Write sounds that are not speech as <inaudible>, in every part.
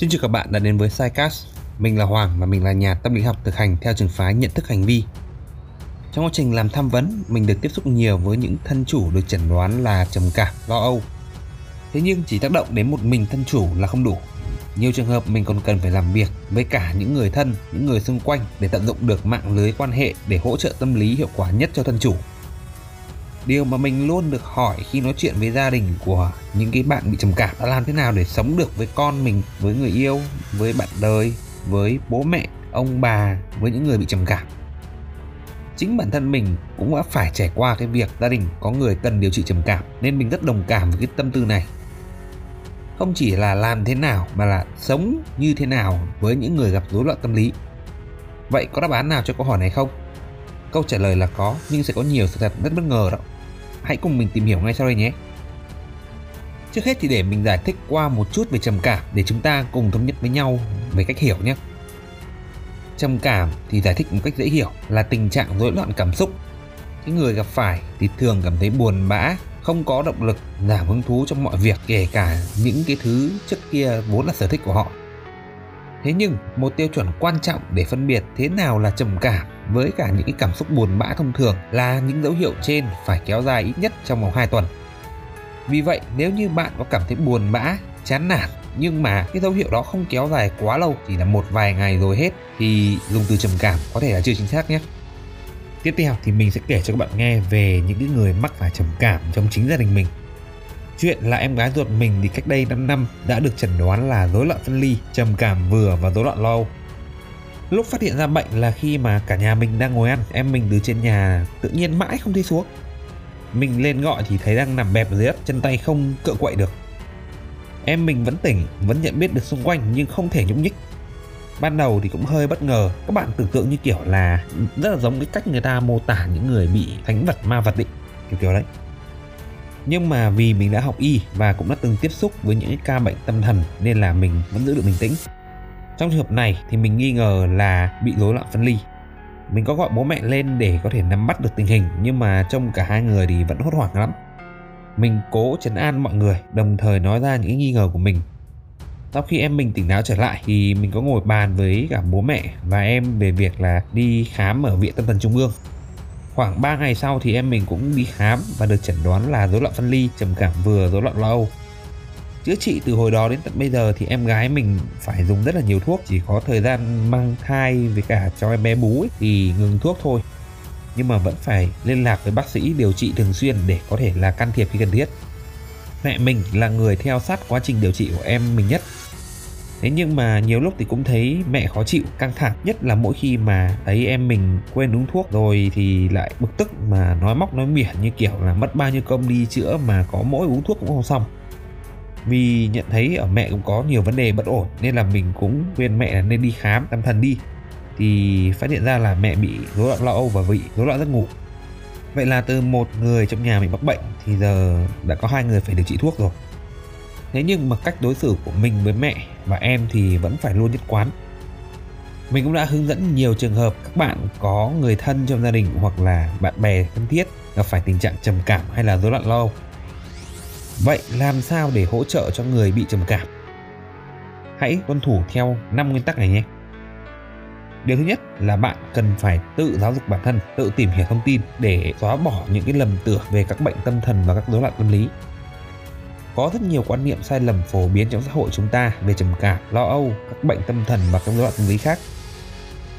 Xin chào các bạn đã đến với SciCast. Mình là Hoàng và mình là nhà tâm lý học thực hành theo trường phái nhận thức hành vi. Trong quá trình làm tham vấn, mình được tiếp xúc nhiều với những thân chủ được chẩn đoán là trầm cảm, lo âu. Thế nhưng chỉ tác động đến một mình thân chủ là không đủ. Nhiều trường hợp mình còn cần phải làm việc với cả những người thân, những người xung quanh để tận dụng được mạng lưới quan hệ để hỗ trợ tâm lý hiệu quả nhất cho thân chủ điều mà mình luôn được hỏi khi nói chuyện với gia đình của những cái bạn bị trầm cảm là làm thế nào để sống được với con mình, với người yêu, với bạn đời, với bố mẹ, ông bà, với những người bị trầm cảm? Chính bản thân mình cũng đã phải trải qua cái việc gia đình có người cần điều trị trầm cảm, nên mình rất đồng cảm với cái tâm tư này. Không chỉ là làm thế nào mà là sống như thế nào với những người gặp rối loạn tâm lý. Vậy có đáp án nào cho câu hỏi này không? Câu trả lời là có, nhưng sẽ có nhiều sự thật rất bất ngờ đó. Hãy cùng mình tìm hiểu ngay sau đây nhé. Trước hết thì để mình giải thích qua một chút về trầm cảm để chúng ta cùng thống nhất với nhau về cách hiểu nhé. Trầm cảm thì giải thích một cách dễ hiểu là tình trạng rối loạn cảm xúc. Cái người gặp phải thì thường cảm thấy buồn bã, không có động lực, giảm hứng thú trong mọi việc kể cả những cái thứ trước kia vốn là sở thích của họ. Thế nhưng một tiêu chuẩn quan trọng để phân biệt thế nào là trầm cảm với cả những cái cảm xúc buồn bã thông thường là những dấu hiệu trên phải kéo dài ít nhất trong vòng 2 tuần. Vì vậy, nếu như bạn có cảm thấy buồn bã, chán nản nhưng mà cái dấu hiệu đó không kéo dài quá lâu chỉ là một vài ngày rồi hết thì dùng từ trầm cảm có thể là chưa chính xác nhé. Tiếp theo thì mình sẽ kể cho các bạn nghe về những cái người mắc phải trầm cảm trong chính gia đình mình. Chuyện là em gái ruột mình thì cách đây 5 năm đã được chẩn đoán là rối loạn phân ly, trầm cảm vừa và rối loạn lo âu. Lúc phát hiện ra bệnh là khi mà cả nhà mình đang ngồi ăn, em mình từ trên nhà tự nhiên mãi không thấy xuống. Mình lên gọi thì thấy đang nằm bẹp dưới đất, chân tay không cựa quậy được. Em mình vẫn tỉnh, vẫn nhận biết được xung quanh nhưng không thể nhúc nhích. Ban đầu thì cũng hơi bất ngờ, các bạn tưởng tượng như kiểu là rất là giống cái cách người ta mô tả những người bị thánh vật ma vật định, kiểu kiểu đấy. Nhưng mà vì mình đã học y và cũng đã từng tiếp xúc với những ca bệnh tâm thần nên là mình vẫn giữ được bình tĩnh trong trường hợp này thì mình nghi ngờ là bị rối loạn phân ly. Mình có gọi bố mẹ lên để có thể nắm bắt được tình hình nhưng mà trông cả hai người thì vẫn hốt hoảng lắm. Mình cố chấn an mọi người, đồng thời nói ra những nghi ngờ của mình. Sau khi em mình tỉnh táo trở lại thì mình có ngồi bàn với cả bố mẹ và em về việc là đi khám ở viện tâm thần trung ương. Khoảng 3 ngày sau thì em mình cũng đi khám và được chẩn đoán là rối loạn phân ly, trầm cảm vừa, rối loạn lo âu chữa trị từ hồi đó đến tận bây giờ thì em gái mình phải dùng rất là nhiều thuốc. Chỉ có thời gian mang thai với cả cho em bé bú ấy, thì ngừng thuốc thôi. Nhưng mà vẫn phải liên lạc với bác sĩ điều trị thường xuyên để có thể là can thiệp khi cần thiết. Mẹ mình là người theo sát quá trình điều trị của em mình nhất. Thế nhưng mà nhiều lúc thì cũng thấy mẹ khó chịu căng thẳng. Nhất là mỗi khi mà thấy em mình quên uống thuốc rồi thì lại bực tức mà nói móc nói mỉa như kiểu là mất bao nhiêu công đi chữa mà có mỗi uống thuốc cũng không xong vì nhận thấy ở mẹ cũng có nhiều vấn đề bất ổn, nên là mình cũng khuyên mẹ là nên đi khám tâm thần đi. Thì phát hiện ra là mẹ bị rối loạn lo âu và bị rối loạn giấc ngủ. Vậy là từ một người trong nhà bị mắc bệnh thì giờ đã có hai người phải điều trị thuốc rồi. Thế nhưng mà cách đối xử của mình với mẹ và em thì vẫn phải luôn nhất quán. Mình cũng đã hướng dẫn nhiều trường hợp các bạn có người thân trong gia đình hoặc là bạn bè thân thiết gặp phải tình trạng trầm cảm hay là rối loạn lo âu. Vậy làm sao để hỗ trợ cho người bị trầm cảm? Hãy tuân thủ theo 5 nguyên tắc này nhé. Điều thứ nhất là bạn cần phải tự giáo dục bản thân, tự tìm hiểu thông tin để xóa bỏ những cái lầm tưởng về các bệnh tâm thần và các rối loạn tâm lý. Có rất nhiều quan niệm sai lầm phổ biến trong xã hội chúng ta về trầm cảm, lo âu, các bệnh tâm thần và các rối loạn tâm lý khác.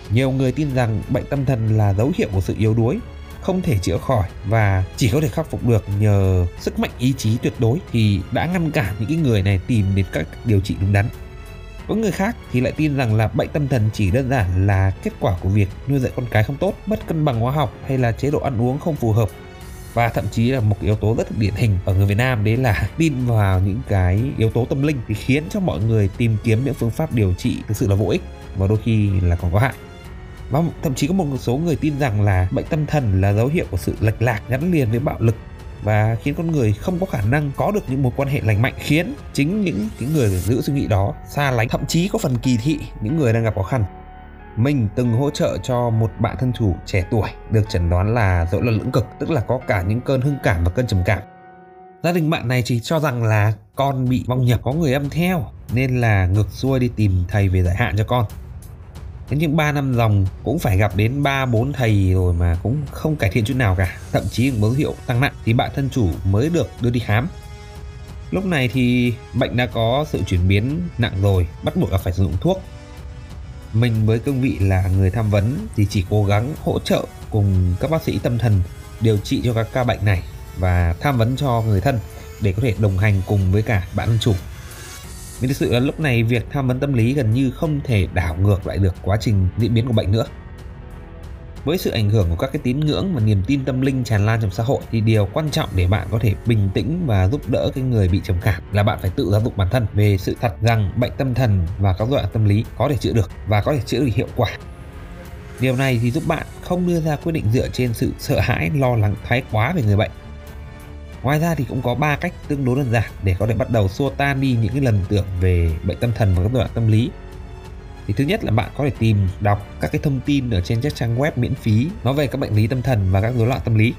Nhiều người tin rằng bệnh tâm thần là dấu hiệu của sự yếu đuối không thể chữa khỏi và chỉ có thể khắc phục được nhờ sức mạnh ý chí tuyệt đối thì đã ngăn cản những cái người này tìm đến các điều trị đúng đắn. Có người khác thì lại tin rằng là bệnh tâm thần chỉ đơn giản là kết quả của việc nuôi dạy con cái không tốt, mất cân bằng hóa học hay là chế độ ăn uống không phù hợp và thậm chí là một yếu tố rất điển hình ở người Việt Nam đấy là <laughs> tin vào những cái yếu tố tâm linh thì khiến cho mọi người tìm kiếm những phương pháp điều trị thực sự là vô ích và đôi khi là còn có hại và thậm chí có một số người tin rằng là bệnh tâm thần là dấu hiệu của sự lệch lạc gắn liền với bạo lực và khiến con người không có khả năng có được những mối quan hệ lành mạnh, khiến chính những cái người giữ suy nghĩ đó xa lánh. Thậm chí có phần kỳ thị những người đang gặp khó khăn. Mình từng hỗ trợ cho một bạn thân chủ trẻ tuổi, được chẩn đoán là rối loạn lưỡng cực, tức là có cả những cơn hưng cảm và cơn trầm cảm. Gia đình bạn này chỉ cho rằng là con bị vong nhập, có người âm theo, nên là ngược xuôi đi tìm thầy về giải hạn cho con. Thế nhưng 3 năm dòng cũng phải gặp đến 3 4 thầy rồi mà cũng không cải thiện chút nào cả, thậm chí có dấu hiệu tăng nặng thì bạn thân chủ mới được đưa đi khám. Lúc này thì bệnh đã có sự chuyển biến nặng rồi, bắt buộc là phải sử dụng thuốc. Mình với cương vị là người tham vấn thì chỉ cố gắng hỗ trợ cùng các bác sĩ tâm thần điều trị cho các ca bệnh này và tham vấn cho người thân để có thể đồng hành cùng với cả bạn thân chủ vì thực sự là lúc này việc tham vấn tâm lý gần như không thể đảo ngược lại được quá trình diễn biến của bệnh nữa. Với sự ảnh hưởng của các cái tín ngưỡng và niềm tin tâm linh tràn lan trong xã hội thì điều quan trọng để bạn có thể bình tĩnh và giúp đỡ cái người bị trầm cảm là bạn phải tự giáo dục bản thân về sự thật rằng bệnh tâm thần và các loại tâm lý có thể chữa được và có thể chữa được hiệu quả. Điều này thì giúp bạn không đưa ra quyết định dựa trên sự sợ hãi, lo lắng thái quá về người bệnh Ngoài ra thì cũng có ba cách tương đối đơn giản để có thể bắt đầu xua tan đi những cái lầm tưởng về bệnh tâm thần và các dối loạn tâm lý. Thì thứ nhất là bạn có thể tìm đọc các cái thông tin ở trên các trang web miễn phí nói về các bệnh lý tâm thần và các rối loạn tâm lý.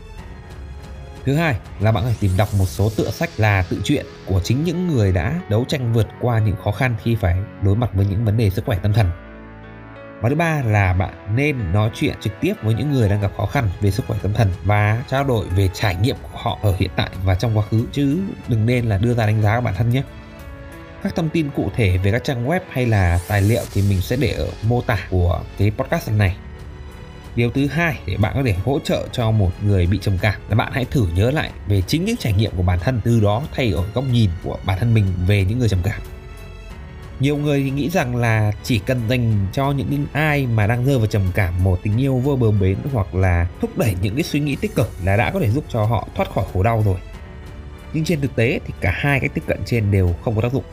Thứ hai là bạn có thể tìm đọc một số tựa sách là tự truyện của chính những người đã đấu tranh vượt qua những khó khăn khi phải đối mặt với những vấn đề sức khỏe tâm thần và thứ ba là bạn nên nói chuyện trực tiếp với những người đang gặp khó khăn về sức khỏe tâm thần và trao đổi về trải nghiệm của họ ở hiện tại và trong quá khứ, chứ đừng nên là đưa ra đánh giá của bản thân nhé. Các thông tin cụ thể về các trang web hay là tài liệu thì mình sẽ để ở mô tả của cái podcast này. Điều thứ hai để bạn có thể hỗ trợ cho một người bị trầm cảm là bạn hãy thử nhớ lại về chính những trải nghiệm của bản thân, từ đó thay đổi góc nhìn của bản thân mình về những người trầm cảm nhiều người thì nghĩ rằng là chỉ cần dành cho những ai mà đang rơi vào trầm cảm, một tình yêu vô bờ bến hoặc là thúc đẩy những cái suy nghĩ tích cực là đã có thể giúp cho họ thoát khỏi khổ đau rồi. Nhưng trên thực tế thì cả hai cách tiếp cận trên đều không có tác dụng.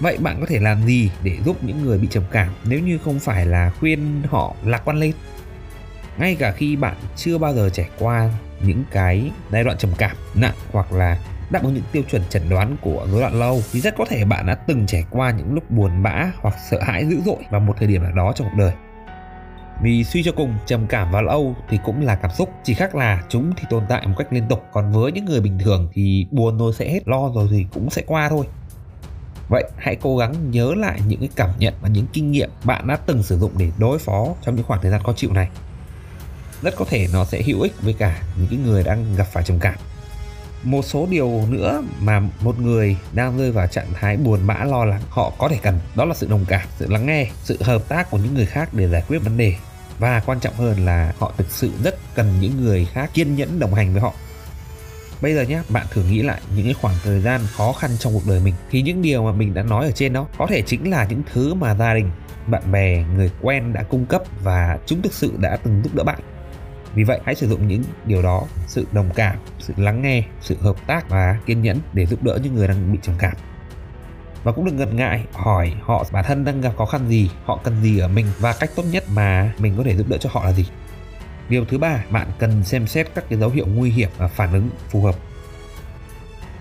Vậy bạn có thể làm gì để giúp những người bị trầm cảm nếu như không phải là khuyên họ lạc quan lên? Ngay cả khi bạn chưa bao giờ trải qua những cái giai đoạn trầm cảm, nặng hoặc là đáp ứng những tiêu chuẩn chẩn đoán của rối loạn lâu thì rất có thể bạn đã từng trải qua những lúc buồn bã hoặc sợ hãi dữ dội vào một thời điểm nào đó trong cuộc đời. Vì suy cho cùng, trầm cảm và lâu thì cũng là cảm xúc, chỉ khác là chúng thì tồn tại một cách liên tục, còn với những người bình thường thì buồn rồi sẽ hết, lo rồi thì cũng sẽ qua thôi. Vậy hãy cố gắng nhớ lại những cái cảm nhận và những kinh nghiệm bạn đã từng sử dụng để đối phó trong những khoảng thời gian khó chịu này. Rất có thể nó sẽ hữu ích với cả những cái người đang gặp phải trầm cảm một số điều nữa mà một người đang rơi vào trạng thái buồn bã lo lắng họ có thể cần đó là sự đồng cảm sự lắng nghe sự hợp tác của những người khác để giải quyết vấn đề. Và quan trọng hơn là họ thực sự rất cần những người khác kiên nhẫn đồng hành với họ. Bây giờ nhé, bạn thử nghĩ lại những cái khoảng thời gian khó khăn trong cuộc đời mình. Thì những điều mà mình đã nói ở trên đó có thể chính là những thứ mà gia đình, bạn bè, người quen đã cung cấp và chúng thực sự đã từng giúp đỡ bạn vì vậy hãy sử dụng những điều đó, sự đồng cảm, sự lắng nghe, sự hợp tác và kiên nhẫn để giúp đỡ những người đang bị trầm cảm. Và cũng đừng ngần ngại hỏi họ bản thân đang gặp khó khăn gì, họ cần gì ở mình và cách tốt nhất mà mình có thể giúp đỡ cho họ là gì. Điều thứ ba, bạn cần xem xét các cái dấu hiệu nguy hiểm và phản ứng phù hợp.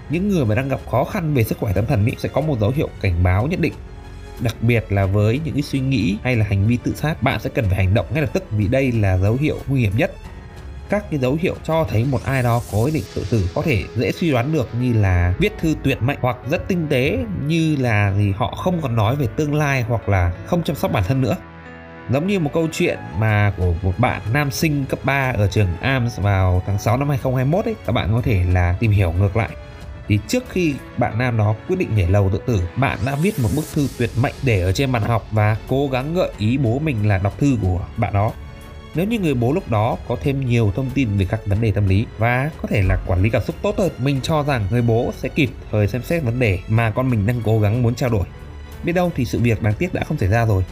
Những người mà đang gặp khó khăn về sức khỏe tâm thần ý, sẽ có một dấu hiệu cảnh báo nhất định đặc biệt là với những cái suy nghĩ hay là hành vi tự sát, bạn sẽ cần phải hành động ngay lập tức vì đây là dấu hiệu nguy hiểm nhất. Các cái dấu hiệu cho thấy một ai đó có ý định tự tử có thể dễ suy đoán được như là viết thư tuyệt mệnh hoặc rất tinh tế như là gì họ không còn nói về tương lai hoặc là không chăm sóc bản thân nữa. Giống như một câu chuyện mà của một bạn nam sinh cấp 3 ở trường AMS vào tháng 6 năm 2021 ấy, các bạn có thể là tìm hiểu ngược lại thì trước khi bạn nam đó quyết định nhảy lầu tự tử, bạn đã viết một bức thư tuyệt mệnh để ở trên bàn học và cố gắng gợi ý bố mình là đọc thư của bạn đó. Nếu như người bố lúc đó có thêm nhiều thông tin về các vấn đề tâm lý và có thể là quản lý cảm xúc tốt hơn, mình cho rằng người bố sẽ kịp thời xem xét vấn đề mà con mình đang cố gắng muốn trao đổi. Biết đâu thì sự việc đáng tiếc đã không xảy ra rồi.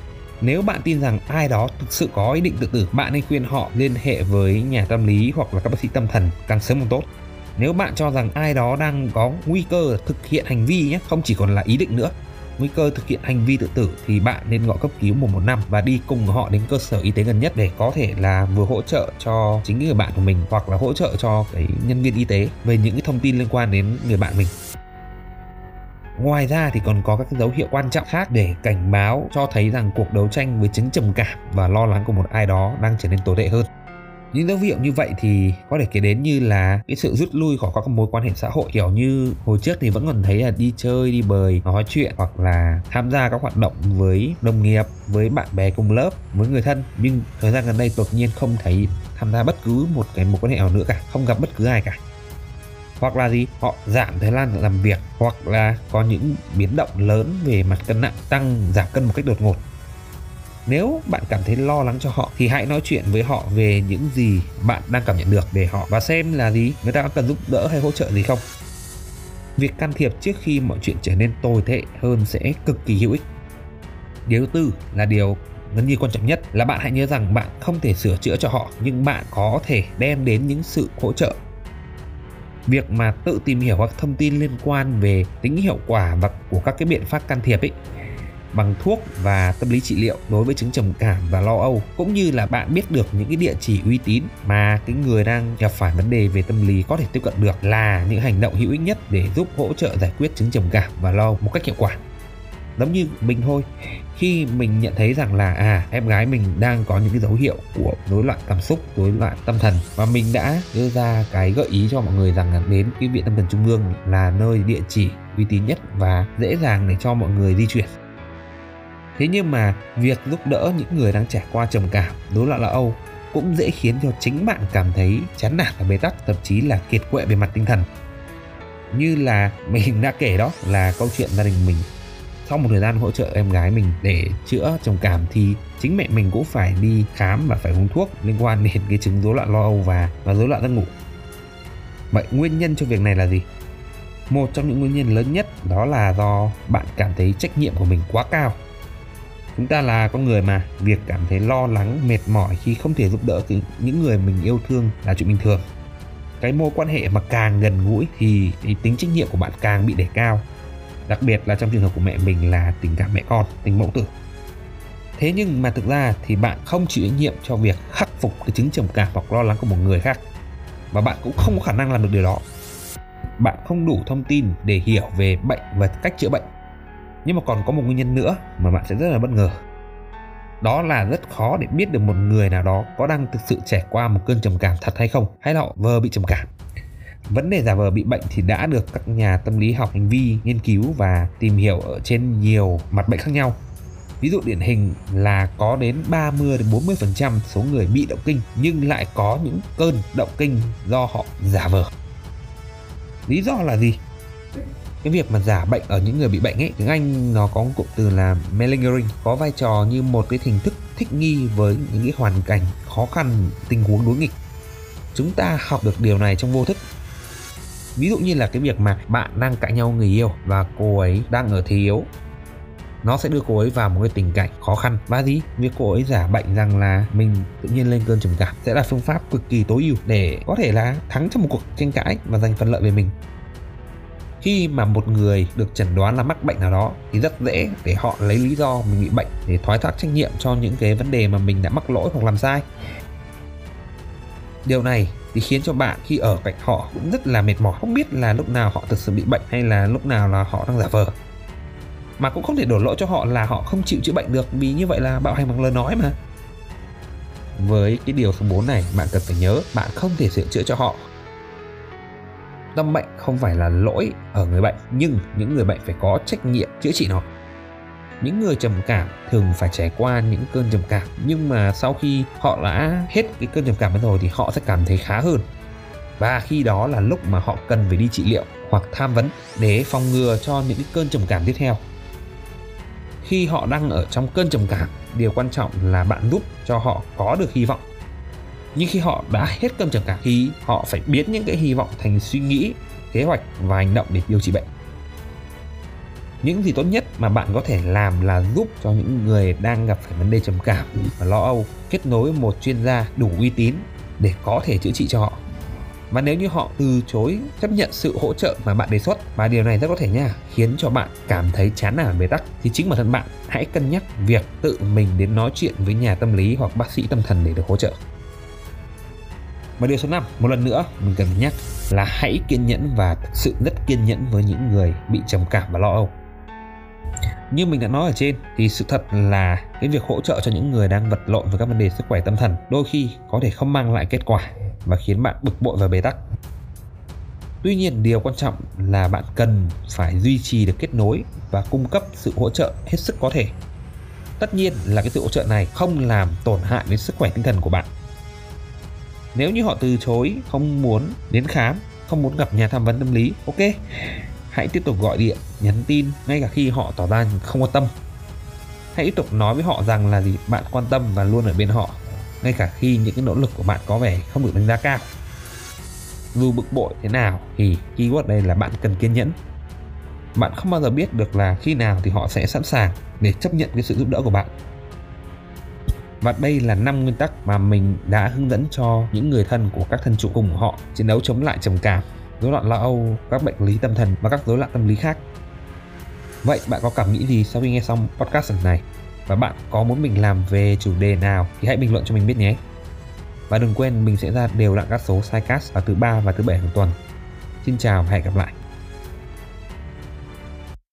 Nếu bạn tin rằng ai đó thực sự có ý định tự tử, bạn nên khuyên họ liên hệ với nhà tâm lý hoặc là các bác sĩ tâm thần càng sớm càng tốt nếu bạn cho rằng ai đó đang có nguy cơ thực hiện hành vi nhé, không chỉ còn là ý định nữa, nguy cơ thực hiện hành vi tự tử thì bạn nên gọi cấp cứu 115 và đi cùng họ đến cơ sở y tế gần nhất để có thể là vừa hỗ trợ cho chính người bạn của mình hoặc là hỗ trợ cho cái nhân viên y tế về những cái thông tin liên quan đến người bạn mình. Ngoài ra thì còn có các dấu hiệu quan trọng khác để cảnh báo cho thấy rằng cuộc đấu tranh với chứng trầm cảm và lo lắng của một ai đó đang trở nên tồi tệ hơn những dấu hiệu như vậy thì có thể kể đến như là cái sự rút lui khỏi các mối quan hệ xã hội, kiểu như hồi trước thì vẫn còn thấy là đi chơi, đi bời, nói chuyện hoặc là tham gia các hoạt động với đồng nghiệp, với bạn bè cùng lớp, với người thân. Nhưng thời gian gần đây đột nhiên không thấy tham gia bất cứ một cái mối quan hệ nào nữa cả, không gặp bất cứ ai cả. Hoặc là gì? Họ giảm thời gian làm việc hoặc là có những biến động lớn về mặt cân nặng, tăng, giảm cân một cách đột ngột nếu bạn cảm thấy lo lắng cho họ, thì hãy nói chuyện với họ về những gì bạn đang cảm nhận được về họ và xem là gì. Người ta cần giúp đỡ hay hỗ trợ gì không? Việc can thiệp trước khi mọi chuyện trở nên tồi tệ hơn sẽ cực kỳ hữu ích. Điều thứ tư là điều gần như quan trọng nhất là bạn hãy nhớ rằng bạn không thể sửa chữa cho họ, nhưng bạn có thể đem đến những sự hỗ trợ. Việc mà tự tìm hiểu các thông tin liên quan về tính hiệu quả và của các cái biện pháp can thiệp ấy bằng thuốc và tâm lý trị liệu đối với chứng trầm cảm và lo âu, cũng như là bạn biết được những cái địa chỉ uy tín mà cái người đang gặp phải vấn đề về tâm lý có thể tiếp cận được là những hành động hữu ích nhất để giúp hỗ trợ giải quyết chứng trầm cảm và lo một cách hiệu quả. Giống như mình thôi, khi mình nhận thấy rằng là à em gái mình đang có những cái dấu hiệu của rối loạn cảm xúc, rối loạn tâm thần và mình đã đưa ra cái gợi ý cho mọi người rằng là đến cái viện tâm thần trung ương là nơi địa chỉ uy tín nhất và dễ dàng để cho mọi người di chuyển thế nhưng mà việc giúp đỡ những người đang trải qua trầm cảm rối loạn lo âu cũng dễ khiến cho chính bạn cảm thấy chán nản và bế tắc, thậm chí là kiệt quệ về mặt tinh thần. Như là mình đã kể đó, là câu chuyện gia đình mình. Sau một thời gian hỗ trợ em gái mình để chữa trầm cảm thì chính mẹ mình cũng phải đi khám và phải uống thuốc liên quan <laughs> đến cái chứng rối loạn lo âu và và rối loạn giấc ngủ. Vậy nguyên nhân cho việc này là gì? Một trong những nguyên nhân lớn nhất đó là do bạn cảm thấy trách nhiệm của mình quá cao chúng ta là con người mà việc cảm thấy lo lắng mệt mỏi khi không thể giúp đỡ những người mình yêu thương là chuyện bình thường. Cái mối quan hệ mà càng gần gũi thì, thì tính trách nhiệm của bạn càng bị đẩy cao. Đặc biệt là trong trường hợp của mẹ mình là tình cảm mẹ con tình mẫu tử. Thế nhưng mà thực ra thì bạn không chịu trách nhiệm cho việc khắc phục cái chứng trầm cảm hoặc lo lắng của một người khác. Và bạn cũng không có khả năng làm được điều đó. Bạn không đủ thông tin để hiểu về bệnh và cách chữa bệnh nhưng mà còn có một nguyên nhân nữa mà bạn sẽ rất là bất ngờ đó là rất khó để biết được một người nào đó có đang thực sự trải qua một cơn trầm cảm thật hay không, hay là họ vờ bị trầm cảm vấn đề giả vờ bị bệnh thì đã được các nhà tâm lý học hành vi nghiên cứu và tìm hiểu ở trên nhiều mặt bệnh khác nhau Ví dụ điển hình là có đến 30 đến 40% số người bị động kinh nhưng lại có những cơn động kinh do họ giả vờ. Lý do là gì? Cái việc mà giả bệnh ở những người bị bệnh ấy, tiếng anh nó có một cụm từ là malingering, có vai trò như một cái hình thức thích nghi với những cái hoàn cảnh khó khăn, tình huống đối nghịch. Chúng ta học được điều này trong vô thức. Ví dụ như là cái việc mà bạn đang cãi nhau người yêu và cô ấy đang ở thế yếu, nó sẽ đưa cô ấy vào một cái tình cảnh khó khăn. Và gì? Việc cô ấy giả bệnh rằng là mình tự nhiên lên cơn trầm cảm sẽ là phương pháp cực kỳ tối ưu để có thể là thắng trong một cuộc tranh cãi và giành phần lợi về mình khi mà một người được chẩn đoán là mắc bệnh nào đó thì rất dễ để họ lấy lý do mình bị bệnh để thoái thác trách nhiệm cho những cái vấn đề mà mình đã mắc lỗi hoặc làm sai. Điều này thì khiến cho bạn khi ở cạnh họ cũng rất là mệt mỏi, không biết là lúc nào họ thực sự bị bệnh hay là lúc nào là họ đang giả vờ. Mà cũng không thể đổ lỗi cho họ là họ không chịu chữa bệnh được, vì như vậy là bạo hành bằng lời nói mà. Với cái điều số 4 này, bạn cần phải nhớ bạn không thể sửa chữa cho họ tâm bệnh không phải là lỗi ở người bệnh, nhưng những người bệnh phải có trách nhiệm chữa trị nó. Những người trầm cảm thường phải trải qua những cơn trầm cảm, nhưng mà sau khi họ đã hết cái cơn trầm cảm rồi thì họ sẽ cảm thấy khá hơn. Và khi đó là lúc mà họ cần phải đi trị liệu hoặc tham vấn để phòng ngừa cho những cái cơn trầm cảm tiếp theo. Khi họ đang ở trong cơn trầm cảm, điều quan trọng là bạn giúp cho họ có được hy vọng nhưng khi họ đã hết cơm trầm cảm, thì họ phải biến những cái hy vọng thành suy nghĩ, kế hoạch và hành động để điều trị bệnh. Những gì tốt nhất mà bạn có thể làm là giúp cho những người đang gặp phải vấn đề trầm cảm và lo âu, kết nối một chuyên gia đủ uy tín để có thể chữa trị cho họ. Và nếu như họ từ chối chấp nhận sự hỗ trợ mà bạn đề xuất, và điều này rất có thể nha, khiến cho bạn cảm thấy chán nản bế tắc, thì chính bản thân bạn hãy cân nhắc việc tự mình đến nói chuyện với nhà tâm lý hoặc bác sĩ tâm thần để được hỗ trợ và điều số 5, một lần nữa mình cần nhắc là hãy kiên nhẫn và thực sự rất kiên nhẫn với những người bị trầm cảm và lo âu. Như mình đã nói ở trên thì sự thật là cái việc hỗ trợ cho những người đang vật lộn với các vấn đề sức khỏe tâm thần đôi khi có thể không mang lại kết quả và khiến bạn bực bội và bế tắc. Tuy nhiên điều quan trọng là bạn cần phải duy trì được kết nối và cung cấp sự hỗ trợ hết sức có thể. Tất nhiên là cái sự hỗ trợ này không làm tổn hại đến sức khỏe tinh thần của bạn. Nếu như họ từ chối không muốn đến khám, không muốn gặp nhà tham vấn tâm lý, ok, hãy tiếp tục gọi điện, nhắn tin ngay cả khi họ tỏ ra không quan tâm. Hãy tiếp tục nói với họ rằng là gì bạn quan tâm và luôn ở bên họ, ngay cả khi những cái nỗ lực của bạn có vẻ không được đánh giá cao. Dù bực bội thế nào thì keyword đây là bạn cần kiên nhẫn. Bạn không bao giờ biết được là khi nào thì họ sẽ sẵn sàng để chấp nhận cái sự giúp đỡ của bạn. Và đây là năm nguyên tắc mà mình đã hướng dẫn cho những người thân của các thân chủ cùng họ chiến đấu chống lại trầm cảm rối loạn lo âu, các bệnh lý tâm thần và các rối loạn tâm lý khác. Vậy bạn có cảm nghĩ gì sau khi nghe xong podcast lần này? Và bạn có muốn mình làm về chủ đề nào thì hãy bình luận cho mình biết nhé. Và đừng quên mình sẽ ra đều đặn các số sidecast vào thứ ba và thứ bảy hàng tuần. Xin chào và hẹn gặp lại.